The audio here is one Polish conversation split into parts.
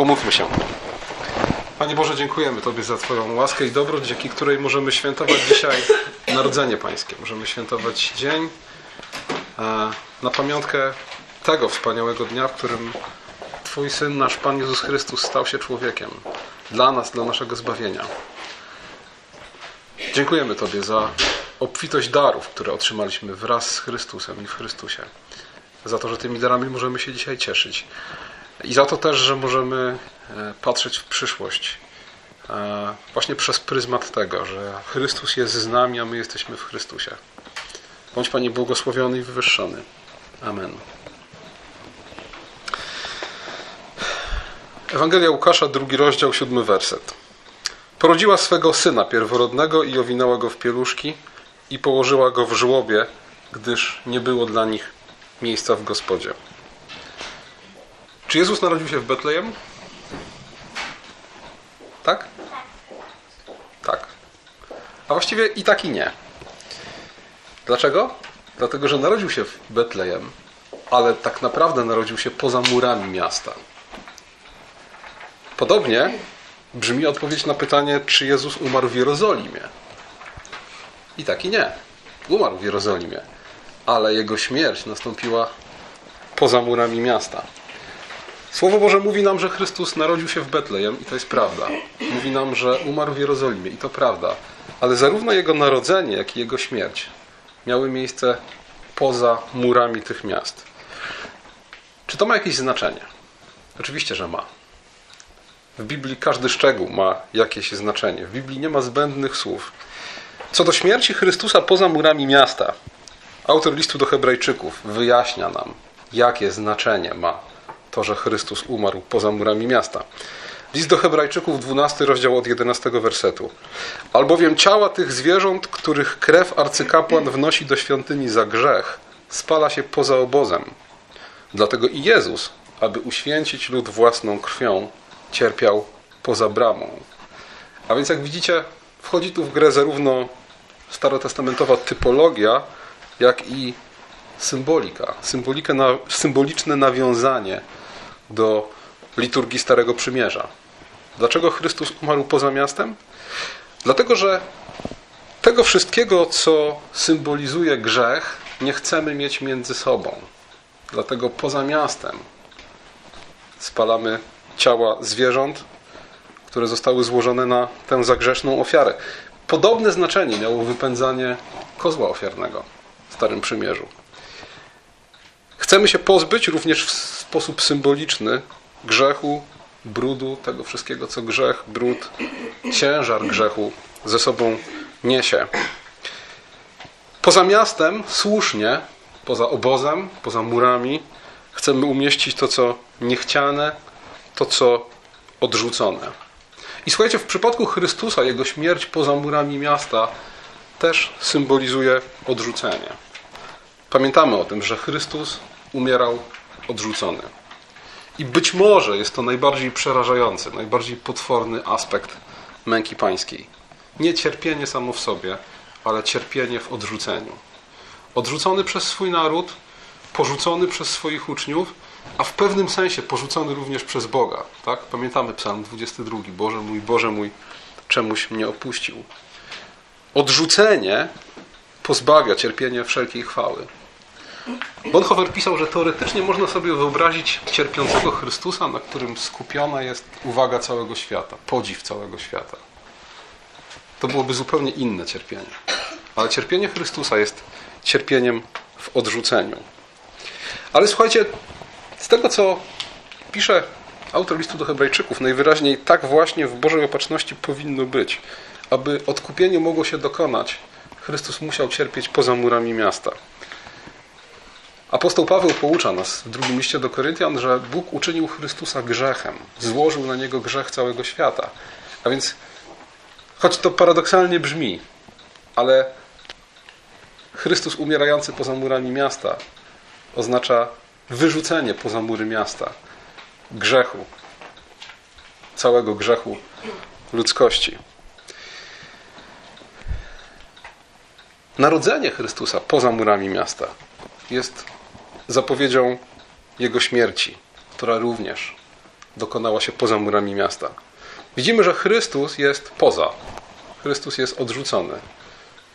Pomówmy się. Panie Boże, dziękujemy Tobie za Twoją łaskę i dobroć, dzięki której możemy świętować dzisiaj Narodzenie Pańskie. Możemy świętować dzień e, na pamiątkę tego wspaniałego dnia, w którym Twój Syn, nasz Pan Jezus Chrystus, stał się człowiekiem. Dla nas, dla naszego zbawienia. Dziękujemy Tobie za obfitość darów, które otrzymaliśmy wraz z Chrystusem i w Chrystusie. Za to, że tymi darami możemy się dzisiaj cieszyć. I za to też, że możemy e, patrzeć w przyszłość. E, właśnie przez pryzmat tego, że Chrystus jest z nami, a my jesteśmy w Chrystusie. Bądź Panie błogosławiony i wywyższony. Amen. Ewangelia Łukasza, drugi rozdział, siódmy werset. Porodziła swego syna pierworodnego i owinęła go w pieluszki i położyła go w żłobie, gdyż nie było dla nich miejsca w gospodzie. Czy Jezus narodził się w Betlejem? Tak? Tak. A właściwie i tak i nie. Dlaczego? Dlatego, że narodził się w Betlejem, ale tak naprawdę narodził się poza murami miasta. Podobnie brzmi odpowiedź na pytanie, czy Jezus umarł w Jerozolimie. I tak i nie. Umarł w Jerozolimie, ale jego śmierć nastąpiła poza murami miasta. Słowo Boże mówi nam, że Chrystus narodził się w Betlejem i to jest prawda. Mówi nam, że umarł w Jerozolimie i to prawda. Ale zarówno jego narodzenie, jak i jego śmierć miały miejsce poza murami tych miast. Czy to ma jakieś znaczenie? Oczywiście, że ma. W Biblii każdy szczegół ma jakieś znaczenie. W Biblii nie ma zbędnych słów. Co do śmierci Chrystusa poza murami miasta, autor listu do Hebrajczyków wyjaśnia nam, jakie znaczenie ma to, że Chrystus umarł poza murami miasta. List do Hebrajczyków, 12 rozdział od 11 wersetu. Albowiem ciała tych zwierząt, których krew arcykapłan wnosi do świątyni za grzech, spala się poza obozem. Dlatego i Jezus, aby uświęcić lud własną krwią, cierpiał poza bramą. A więc jak widzicie, wchodzi tu w grę zarówno starotestamentowa typologia, jak i symbolika. Symboliczne nawiązanie do liturgii Starego Przymierza. Dlaczego Chrystus umarł poza miastem? Dlatego, że tego wszystkiego, co symbolizuje grzech, nie chcemy mieć między sobą. Dlatego poza miastem spalamy ciała zwierząt, które zostały złożone na tę zagrzeszną ofiarę. Podobne znaczenie miało wypędzanie kozła ofiarnego w Starym Przymierzu. Chcemy się pozbyć również w sposób symboliczny grzechu, brudu, tego wszystkiego, co grzech, brud, ciężar grzechu ze sobą niesie. Poza miastem, słusznie, poza obozem, poza murami, chcemy umieścić to, co niechciane, to, co odrzucone. I słuchajcie, w przypadku Chrystusa, jego śmierć poza murami miasta też symbolizuje odrzucenie. Pamiętamy o tym, że Chrystus umierał odrzucony. I być może jest to najbardziej przerażający, najbardziej potworny aspekt męki pańskiej. Nie cierpienie samo w sobie, ale cierpienie w odrzuceniu. Odrzucony przez swój naród, porzucony przez swoich uczniów, a w pewnym sensie porzucony również przez Boga. Tak? Pamiętamy Psalm 22. Boże mój, Boże mój, czemuś mnie opuścił. Odrzucenie pozbawia cierpienia wszelkiej chwały. Bonhoeffer pisał, że teoretycznie można sobie wyobrazić cierpiącego Chrystusa, na którym skupiona jest uwaga całego świata, podziw całego świata. To byłoby zupełnie inne cierpienie. Ale cierpienie Chrystusa jest cierpieniem w odrzuceniu. Ale słuchajcie, z tego co pisze autor listu do Hebrajczyków, najwyraźniej tak właśnie w Bożej opatrzności powinno być. Aby odkupienie mogło się dokonać, Chrystus musiał cierpieć poza murami miasta. Apostoł Paweł poucza nas w drugim liście do Koryntian, że Bóg uczynił Chrystusa grzechem, złożył na niego grzech całego świata. A więc, choć to paradoksalnie brzmi, ale Chrystus umierający poza murami miasta oznacza wyrzucenie poza mury miasta grzechu, całego grzechu ludzkości. Narodzenie Chrystusa poza murami miasta jest zapowiedzią Jego śmierci, która również dokonała się poza murami miasta. Widzimy, że Chrystus jest poza. Chrystus jest odrzucony.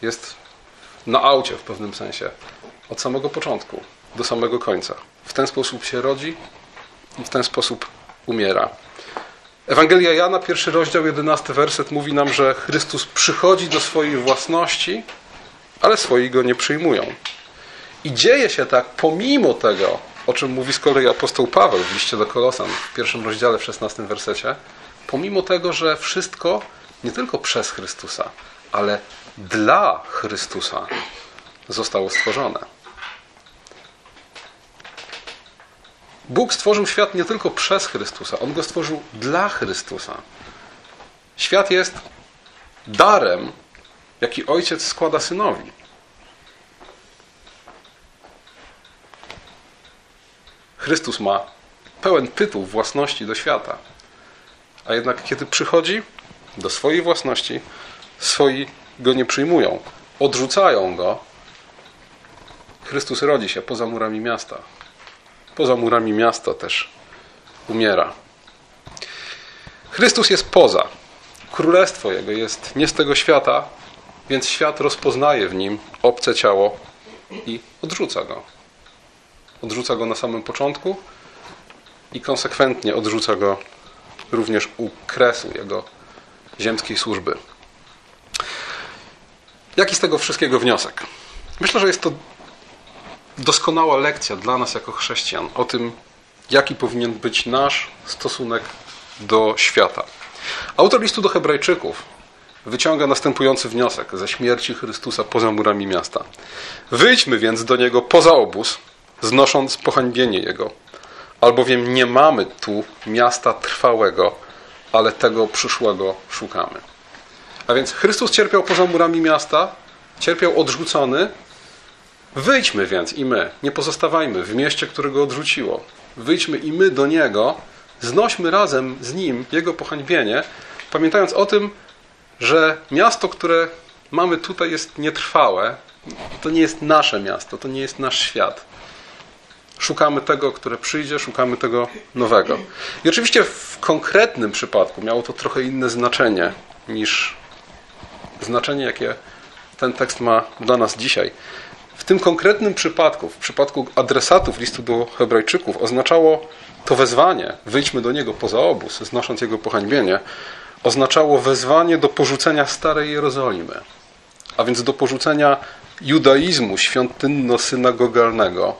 Jest na aucie w pewnym sensie. Od samego początku do samego końca. W ten sposób się rodzi i w ten sposób umiera. Ewangelia Jana, pierwszy rozdział, jedenasty werset mówi nam, że Chrystus przychodzi do swojej własności, ale swoi go nie przyjmują. I dzieje się tak pomimo tego, o czym mówi z kolei apostoł Paweł w liście do Kolosan w pierwszym rozdziale, w szesnastym wersecie, pomimo tego, że wszystko nie tylko przez Chrystusa, ale dla Chrystusa zostało stworzone. Bóg stworzył świat nie tylko przez Chrystusa, On go stworzył dla Chrystusa. Świat jest darem, jaki ojciec składa synowi. Chrystus ma pełen tytuł własności do świata. A jednak kiedy przychodzi do swojej własności, swoi go nie przyjmują, odrzucają go. Chrystus rodzi się poza murami miasta. Poza murami miasta też umiera. Chrystus jest poza. Królestwo Jego jest nie z tego świata, więc świat rozpoznaje w nim obce ciało i odrzuca go. Odrzuca go na samym początku i konsekwentnie odrzuca go również u kresu jego ziemskiej służby. Jaki z tego wszystkiego wniosek? Myślę, że jest to doskonała lekcja dla nas jako chrześcijan o tym, jaki powinien być nasz stosunek do świata. Autor listu do Hebrajczyków wyciąga następujący wniosek ze śmierci Chrystusa poza murami miasta. Wyjdźmy więc do niego poza obóz, znosząc pohańbienie jego. Albowiem nie mamy tu miasta trwałego, ale tego przyszłego szukamy. A więc Chrystus cierpiał poza murami miasta, cierpiał odrzucony. Wyjdźmy więc i my, nie pozostawajmy w mieście, które go odrzuciło. Wyjdźmy i my do niego, znośmy razem z nim jego pohańbienie, pamiętając o tym, że miasto, które mamy tutaj, jest nietrwałe. To nie jest nasze miasto, to nie jest nasz świat. Szukamy tego, które przyjdzie, szukamy tego nowego. I oczywiście w konkretnym przypadku miało to trochę inne znaczenie niż znaczenie, jakie ten tekst ma dla nas dzisiaj. W tym konkretnym przypadku, w przypadku adresatów listu do Hebrajczyków, oznaczało to wezwanie, wyjdźmy do niego poza obóz, znosząc jego pohańbienie, oznaczało wezwanie do porzucenia starej Jerozolimy, a więc do porzucenia judaizmu świątynno-synagogalnego.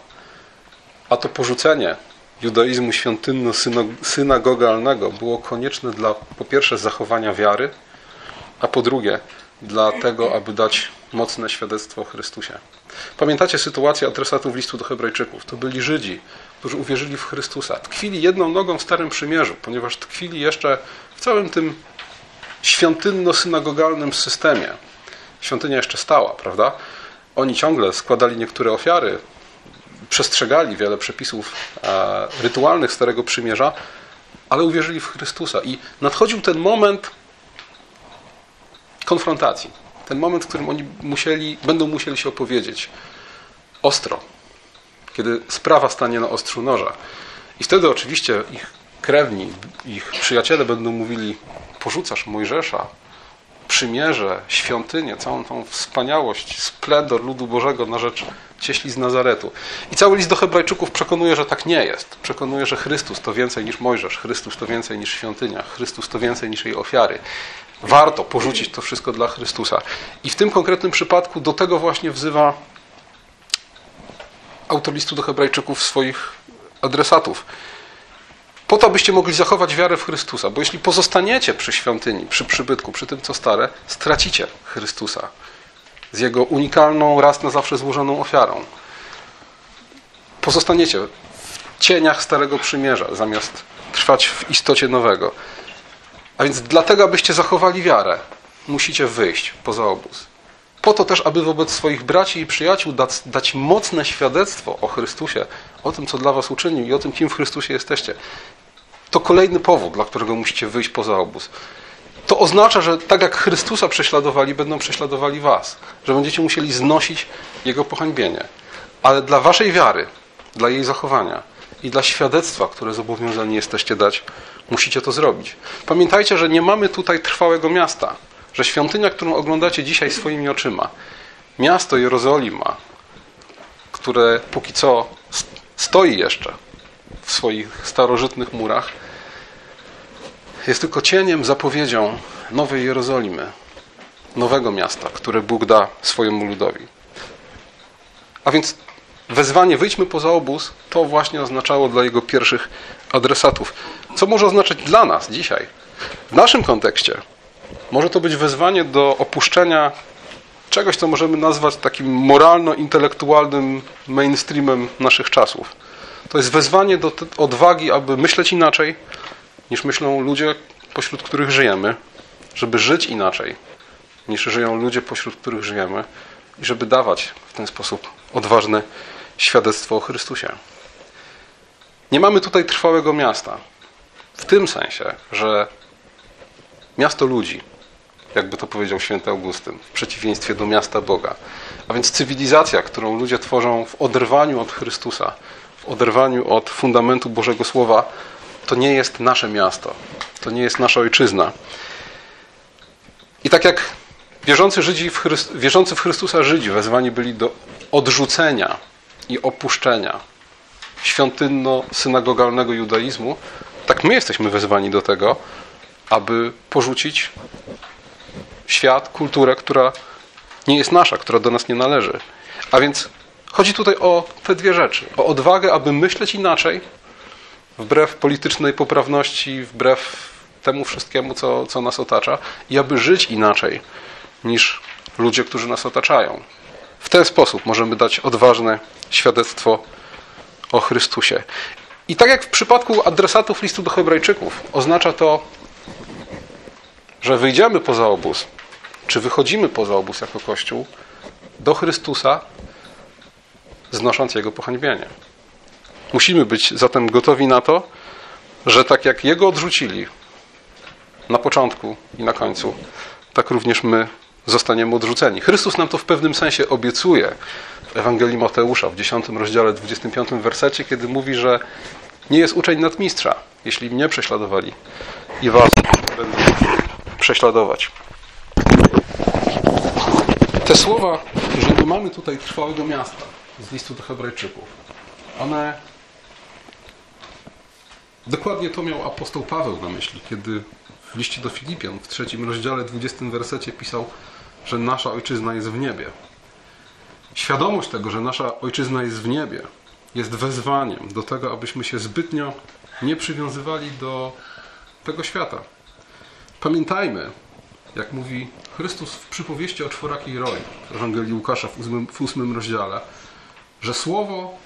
A to porzucenie judaizmu świątynno-synagogalnego było konieczne dla po pierwsze zachowania wiary, a po drugie dla tego, aby dać mocne świadectwo o Chrystusie. Pamiętacie sytuację adresatów listu do Hebrajczyków? To byli Żydzi, którzy uwierzyli w Chrystusa. Tkwili jedną nogą w Starym Przymierzu, ponieważ tkwili jeszcze w całym tym świątynno-synagogalnym systemie. Świątynia jeszcze stała, prawda? Oni ciągle składali niektóre ofiary, przestrzegali wiele przepisów e, rytualnych Starego Przymierza, ale uwierzyli w Chrystusa. I nadchodził ten moment konfrontacji. Ten moment, w którym oni musieli, będą musieli się opowiedzieć ostro, kiedy sprawa stanie na ostrzu noża. I wtedy oczywiście ich krewni, ich przyjaciele będą mówili: Porzucasz Mojżesza, przymierze, świątynię, całą tą wspaniałość, splendor ludu Bożego na rzecz cieśli z Nazaretu. I cały list do Hebrajczyków przekonuje, że tak nie jest. Przekonuje, że Chrystus to więcej niż Mojżesz, Chrystus to więcej niż świątynia, Chrystus to więcej niż jej ofiary. Warto porzucić to wszystko dla Chrystusa. I w tym konkretnym przypadku do tego właśnie wzywa autor listu do Hebrajczyków swoich adresatów. Po to, byście mogli zachować wiarę w Chrystusa. Bo jeśli pozostaniecie przy świątyni, przy przybytku, przy tym, co stare, stracicie Chrystusa z Jego unikalną, raz na zawsze złożoną ofiarą. Pozostaniecie w cieniach Starego Przymierza, zamiast trwać w istocie nowego. A więc dlatego, abyście zachowali wiarę, musicie wyjść poza obóz. Po to też, aby wobec swoich braci i przyjaciół dać, dać mocne świadectwo o Chrystusie, o tym, co dla was uczynił i o tym, kim w Chrystusie jesteście. To kolejny powód, dla którego musicie wyjść poza obóz. To oznacza, że tak jak Chrystusa prześladowali, będą prześladowali was. Że będziecie musieli znosić Jego pohańbienie. Ale dla waszej wiary, dla jej zachowania i dla świadectwa, które zobowiązani jesteście dać, musicie to zrobić. Pamiętajcie, że nie mamy tutaj trwałego miasta, że świątynia, którą oglądacie dzisiaj swoimi oczyma, miasto Jerozolima, które póki co stoi jeszcze w swoich starożytnych murach, jest tylko cieniem, zapowiedzią nowej Jerozolimy, nowego miasta, które Bóg da swojemu ludowi. A więc wezwanie wyjdźmy poza obóz to właśnie oznaczało dla jego pierwszych adresatów. Co może oznaczać dla nas dzisiaj? W naszym kontekście może to być wezwanie do opuszczenia czegoś, co możemy nazwać takim moralno-intelektualnym mainstreamem naszych czasów. To jest wezwanie do odwagi, aby myśleć inaczej, niż myślą ludzie, pośród których żyjemy, żeby żyć inaczej, niż żyją ludzie, pośród których żyjemy, i żeby dawać w ten sposób odważne świadectwo o Chrystusie. Nie mamy tutaj trwałego miasta. W tym sensie, że miasto ludzi, jakby to powiedział święty Augustyn, w przeciwieństwie do miasta Boga. A więc cywilizacja, którą ludzie tworzą w oderwaniu od Chrystusa, w oderwaniu od fundamentu Bożego Słowa, to nie jest nasze miasto, to nie jest nasza ojczyzna. I tak jak wierzący, Żydzi w Chryst... wierzący w Chrystusa Żydzi wezwani byli do odrzucenia i opuszczenia świątynno-synagogalnego judaizmu, tak my jesteśmy wezwani do tego, aby porzucić świat, kulturę, która nie jest nasza, która do nas nie należy. A więc chodzi tutaj o te dwie rzeczy: o odwagę, aby myśleć inaczej, wbrew politycznej poprawności, wbrew temu wszystkiemu, co, co nas otacza, i aby żyć inaczej niż ludzie, którzy nas otaczają. W ten sposób możemy dać odważne świadectwo o Chrystusie. I tak jak w przypadku adresatów listu do Hebrajczyków, oznacza to, że wyjdziemy poza obóz, czy wychodzimy poza obóz jako Kościół do Chrystusa, znosząc Jego pohańbienie. Musimy być zatem gotowi na to, że tak jak Jego odrzucili na początku i na końcu, tak również my zostaniemy odrzuceni. Chrystus nam to w pewnym sensie obiecuje w Ewangelii Mateusza w 10 rozdziale 25 wersecie, kiedy mówi, że nie jest uczeń nadmistrza, jeśli mnie prześladowali i was będą prześladować. Te słowa, że nie mamy tutaj trwałego miasta z listu do Hebrajczyków, one dokładnie to miał apostoł Paweł na myśli, kiedy w liście do Filipian w trzecim rozdziale, 20 wersecie pisał, że nasza ojczyzna jest w niebie. Świadomość tego, że nasza ojczyzna jest w niebie, jest wezwaniem do tego, abyśmy się zbytnio nie przywiązywali do tego świata. Pamiętajmy, jak mówi Chrystus w przypowieści o czworakiej roli w Ewangelii Łukasza w ósmym, w rozdziale, że słowo,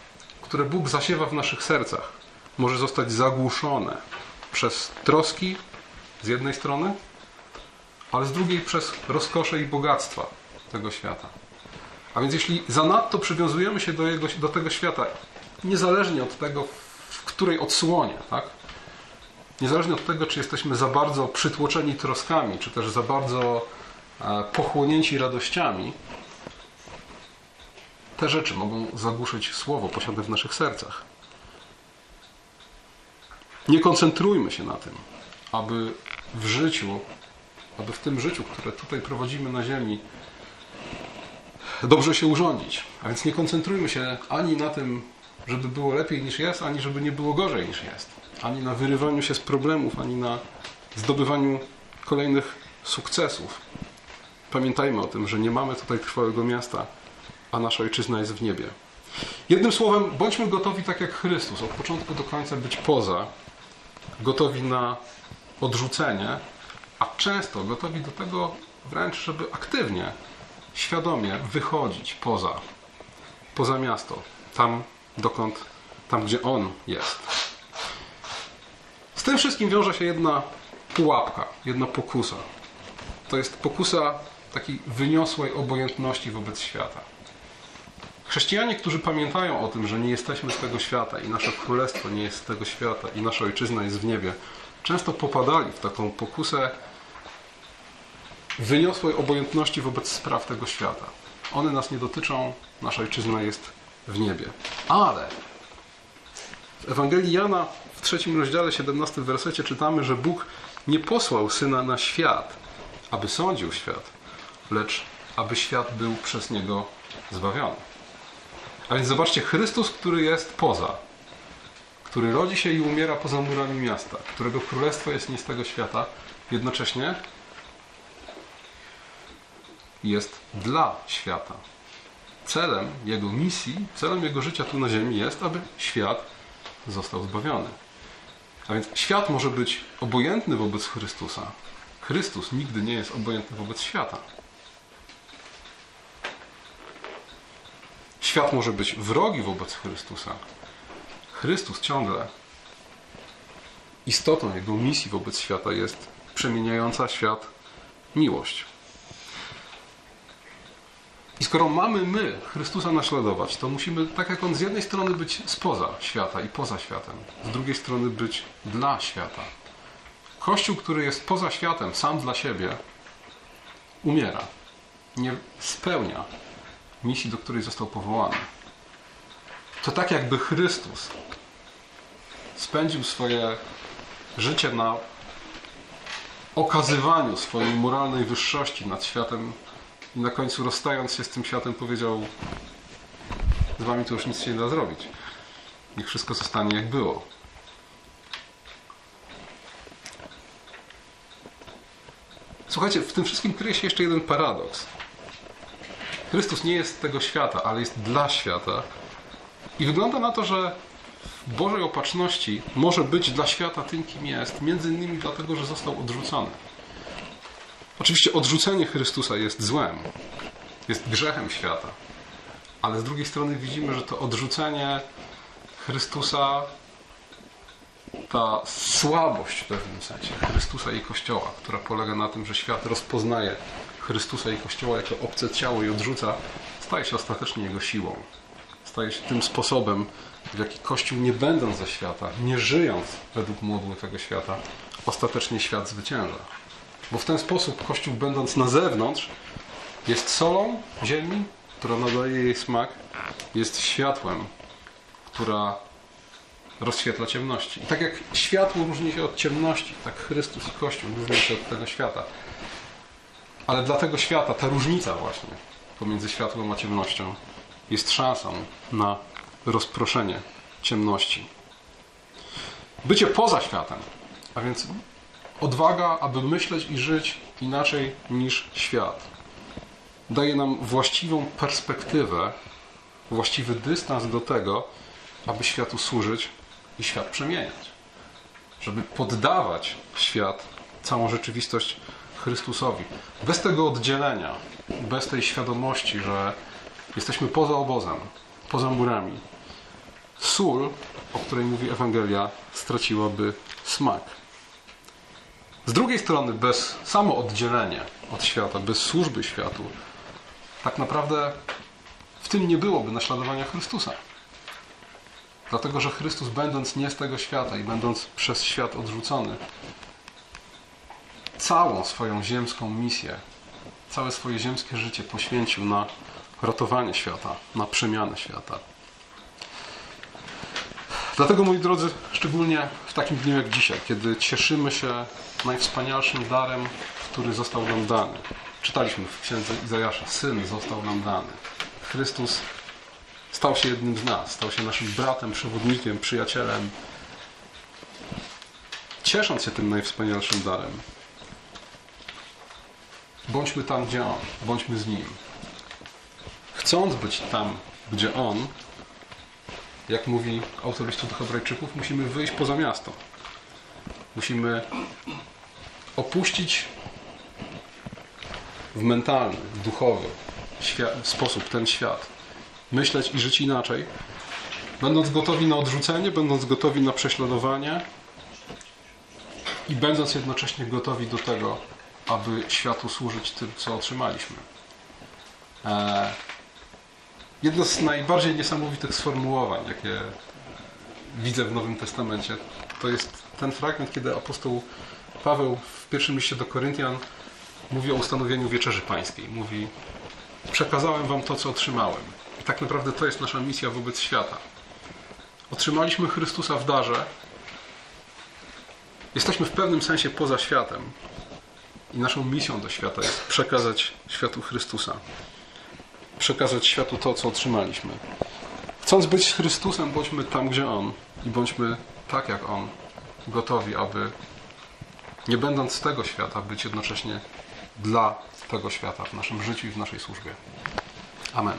które Bóg zasiewa w naszych sercach, może zostać zagłuszone przez troski z jednej strony, ale z drugiej przez rozkosze i bogactwa tego świata. A więc jeśli zanadto przywiązujemy się do, jego, do tego świata, niezależnie od tego, w której odsłonie, tak? Niezależnie od tego, czy jesteśmy za bardzo przytłoczeni troskami, czy też za bardzo e, pochłonięci radościami, te rzeczy mogą zagłuszyć słowo posiadane w naszych sercach. Nie koncentrujmy się na tym, aby w życiu, aby w tym życiu, które tutaj prowadzimy na ziemi, dobrze się urządzić. A więc nie koncentrujmy się ani na tym, żeby było lepiej niż jest, ani żeby nie było gorzej niż jest. Ani na wyrywaniu się z problemów, ani na zdobywaniu kolejnych sukcesów. Pamiętajmy o tym, że nie mamy tutaj trwałego miasta, a nasza ojczyzna jest w niebie. Jednym słowem, bądźmy gotowi tak jak Chrystus, od początku do końca być poza, gotowi na odrzucenie, a często gotowi do tego wręcz, żeby aktywnie, świadomie wychodzić poza, poza miasto, tam dokąd, tam gdzie On jest. Tym wszystkim wiąże się jedna pułapka, jedna pokusa. To jest pokusa takiej wyniosłej obojętności wobec świata. Chrześcijanie, którzy pamiętają o tym, że nie jesteśmy z tego świata i nasze królestwo nie jest z tego świata i nasza ojczyzna jest w niebie, często popadali w taką pokusę wyniosłej obojętności wobec spraw tego świata. One nas nie dotyczą, nasza ojczyzna jest w niebie. Ale W Ewangelii Jana w trzecim rozdziale, 17 wersecie czytamy, że Bóg nie posłał Syna na świat, aby sądził świat, lecz aby świat był przez Niego zbawiony. A więc zobaczcie, Chrystus, który jest poza, który rodzi się i umiera poza murami miasta, którego królestwo jest nie z tego świata, jednocześnie jest dla świata. Celem jego misji, celem jego życia tu na ziemi jest, aby świat został zbawiony. A więc świat może być obojętny wobec Chrystusa. Chrystus nigdy nie jest obojętny wobec świata. Świat może być wrogi wobec Chrystusa. Chrystus ciągle istotą jego misji wobec świata jest przemieniająca świat miłość. I skoro mamy my Chrystusa naśladować, to musimy, tak jak On z jednej strony być spoza świata i poza światem, z drugiej strony być dla świata. Kościół, który jest poza światem, sam dla siebie, umiera. Nie spełnia misji, do której został powołany. To tak jakby Chrystus spędził swoje życie na okazywaniu swojej moralnej wyższości nad światem i na końcu rozstając się z tym światem powiedział z wami to już nic się nie da zrobić. Niech wszystko zostanie jak było. Słuchajcie, w tym wszystkim kryje się jeszcze jeden paradoks. Chrystus nie jest tego świata, ale jest dla świata. I wygląda na to, że w Bożej opatrzności może być dla świata tym, kim jest, między innymi dlatego, że został odrzucony. Oczywiście odrzucenie Chrystusa jest złem, jest grzechem świata, ale z drugiej strony widzimy, że to odrzucenie Chrystusa, ta słabość w pewnym sensie Chrystusa i Kościoła, która polega na tym, że świat rozpoznaje Chrystusa i Kościoła jako obce ciało i odrzuca, staje się ostatecznie jego siłą. Staje się tym sposobem, w jaki Kościół, nie będąc ze świata, nie żyjąc według moduły tego świata, ostatecznie świat zwycięża. Bo w ten sposób Kościół, będąc na zewnątrz, jest solą ziemi, która nadaje jej smak, jest światłem, która rozświetla ciemności. I tak jak światło różni się od ciemności, tak Chrystus i Kościół różni się od tego świata. Ale dla tego świata ta różnica właśnie pomiędzy światłem a ciemnością jest szansą na rozproszenie ciemności. Bycie poza światem, a więc odwaga, aby myśleć i żyć inaczej niż świat, daje nam właściwą perspektywę, właściwy dystans do tego, aby światu służyć i świat przemieniać. Żeby poddawać świat, całą rzeczywistość Chrystusowi. Bez tego oddzielenia, bez tej świadomości, że jesteśmy poza obozem, poza murami, sól, o której mówi Ewangelia, straciłaby smak. Z drugiej strony, bez samo oddzielenia od świata, bez służby światu, tak naprawdę w tym nie byłoby naśladowania Chrystusa. Dlatego, że Chrystus, będąc nie z tego świata i będąc przez świat odrzucony, całą swoją ziemską misję, całe swoje ziemskie życie poświęcił na ratowanie świata, na przemianę świata. Dlatego, moi drodzy, szczególnie w takim dniu jak dzisiaj, kiedy cieszymy się najwspanialszym darem, który został nam dany. Czytaliśmy w księdze Izajasza: Syn został nam dany. Chrystus stał się jednym z nas, stał się naszym bratem, przewodnikiem, przyjacielem. Ciesząc się tym najwspanialszym darem, bądźmy tam, gdzie On, bądźmy z Nim. Chcąc być tam, gdzie On, jak mówi autor listu do Hebrajczyków, musimy wyjść poza miasto. Musimy opuścić w mentalny, w duchowy sposób ten świat. Myśleć i żyć inaczej. Będąc gotowi na odrzucenie, będąc gotowi na prześladowanie i będąc jednocześnie gotowi do tego, aby światu służyć tym, co otrzymaliśmy. E, jedno z najbardziej niesamowitych sformułowań, jakie widzę w Nowym Testamencie, to jest ten fragment, kiedy apostoł Paweł w pierwszym liście do Koryntian mówi o ustanowieniu wieczerzy pańskiej. Mówi, przekazałem wam to, co otrzymałem. I tak naprawdę to jest nasza misja wobec świata. Otrzymaliśmy Chrystusa w darze. Jesteśmy w pewnym sensie poza światem. I naszą misją do świata jest przekazać światu Chrystusa. Przekazać światu to, co otrzymaliśmy. Chcąc być Chrystusem, bądźmy tam, gdzie On. I bądźmy tak jak On. Gotowi, aby nie będąc tego świata, być jednocześnie dla tego świata w naszym życiu i w naszej służbie. Amen.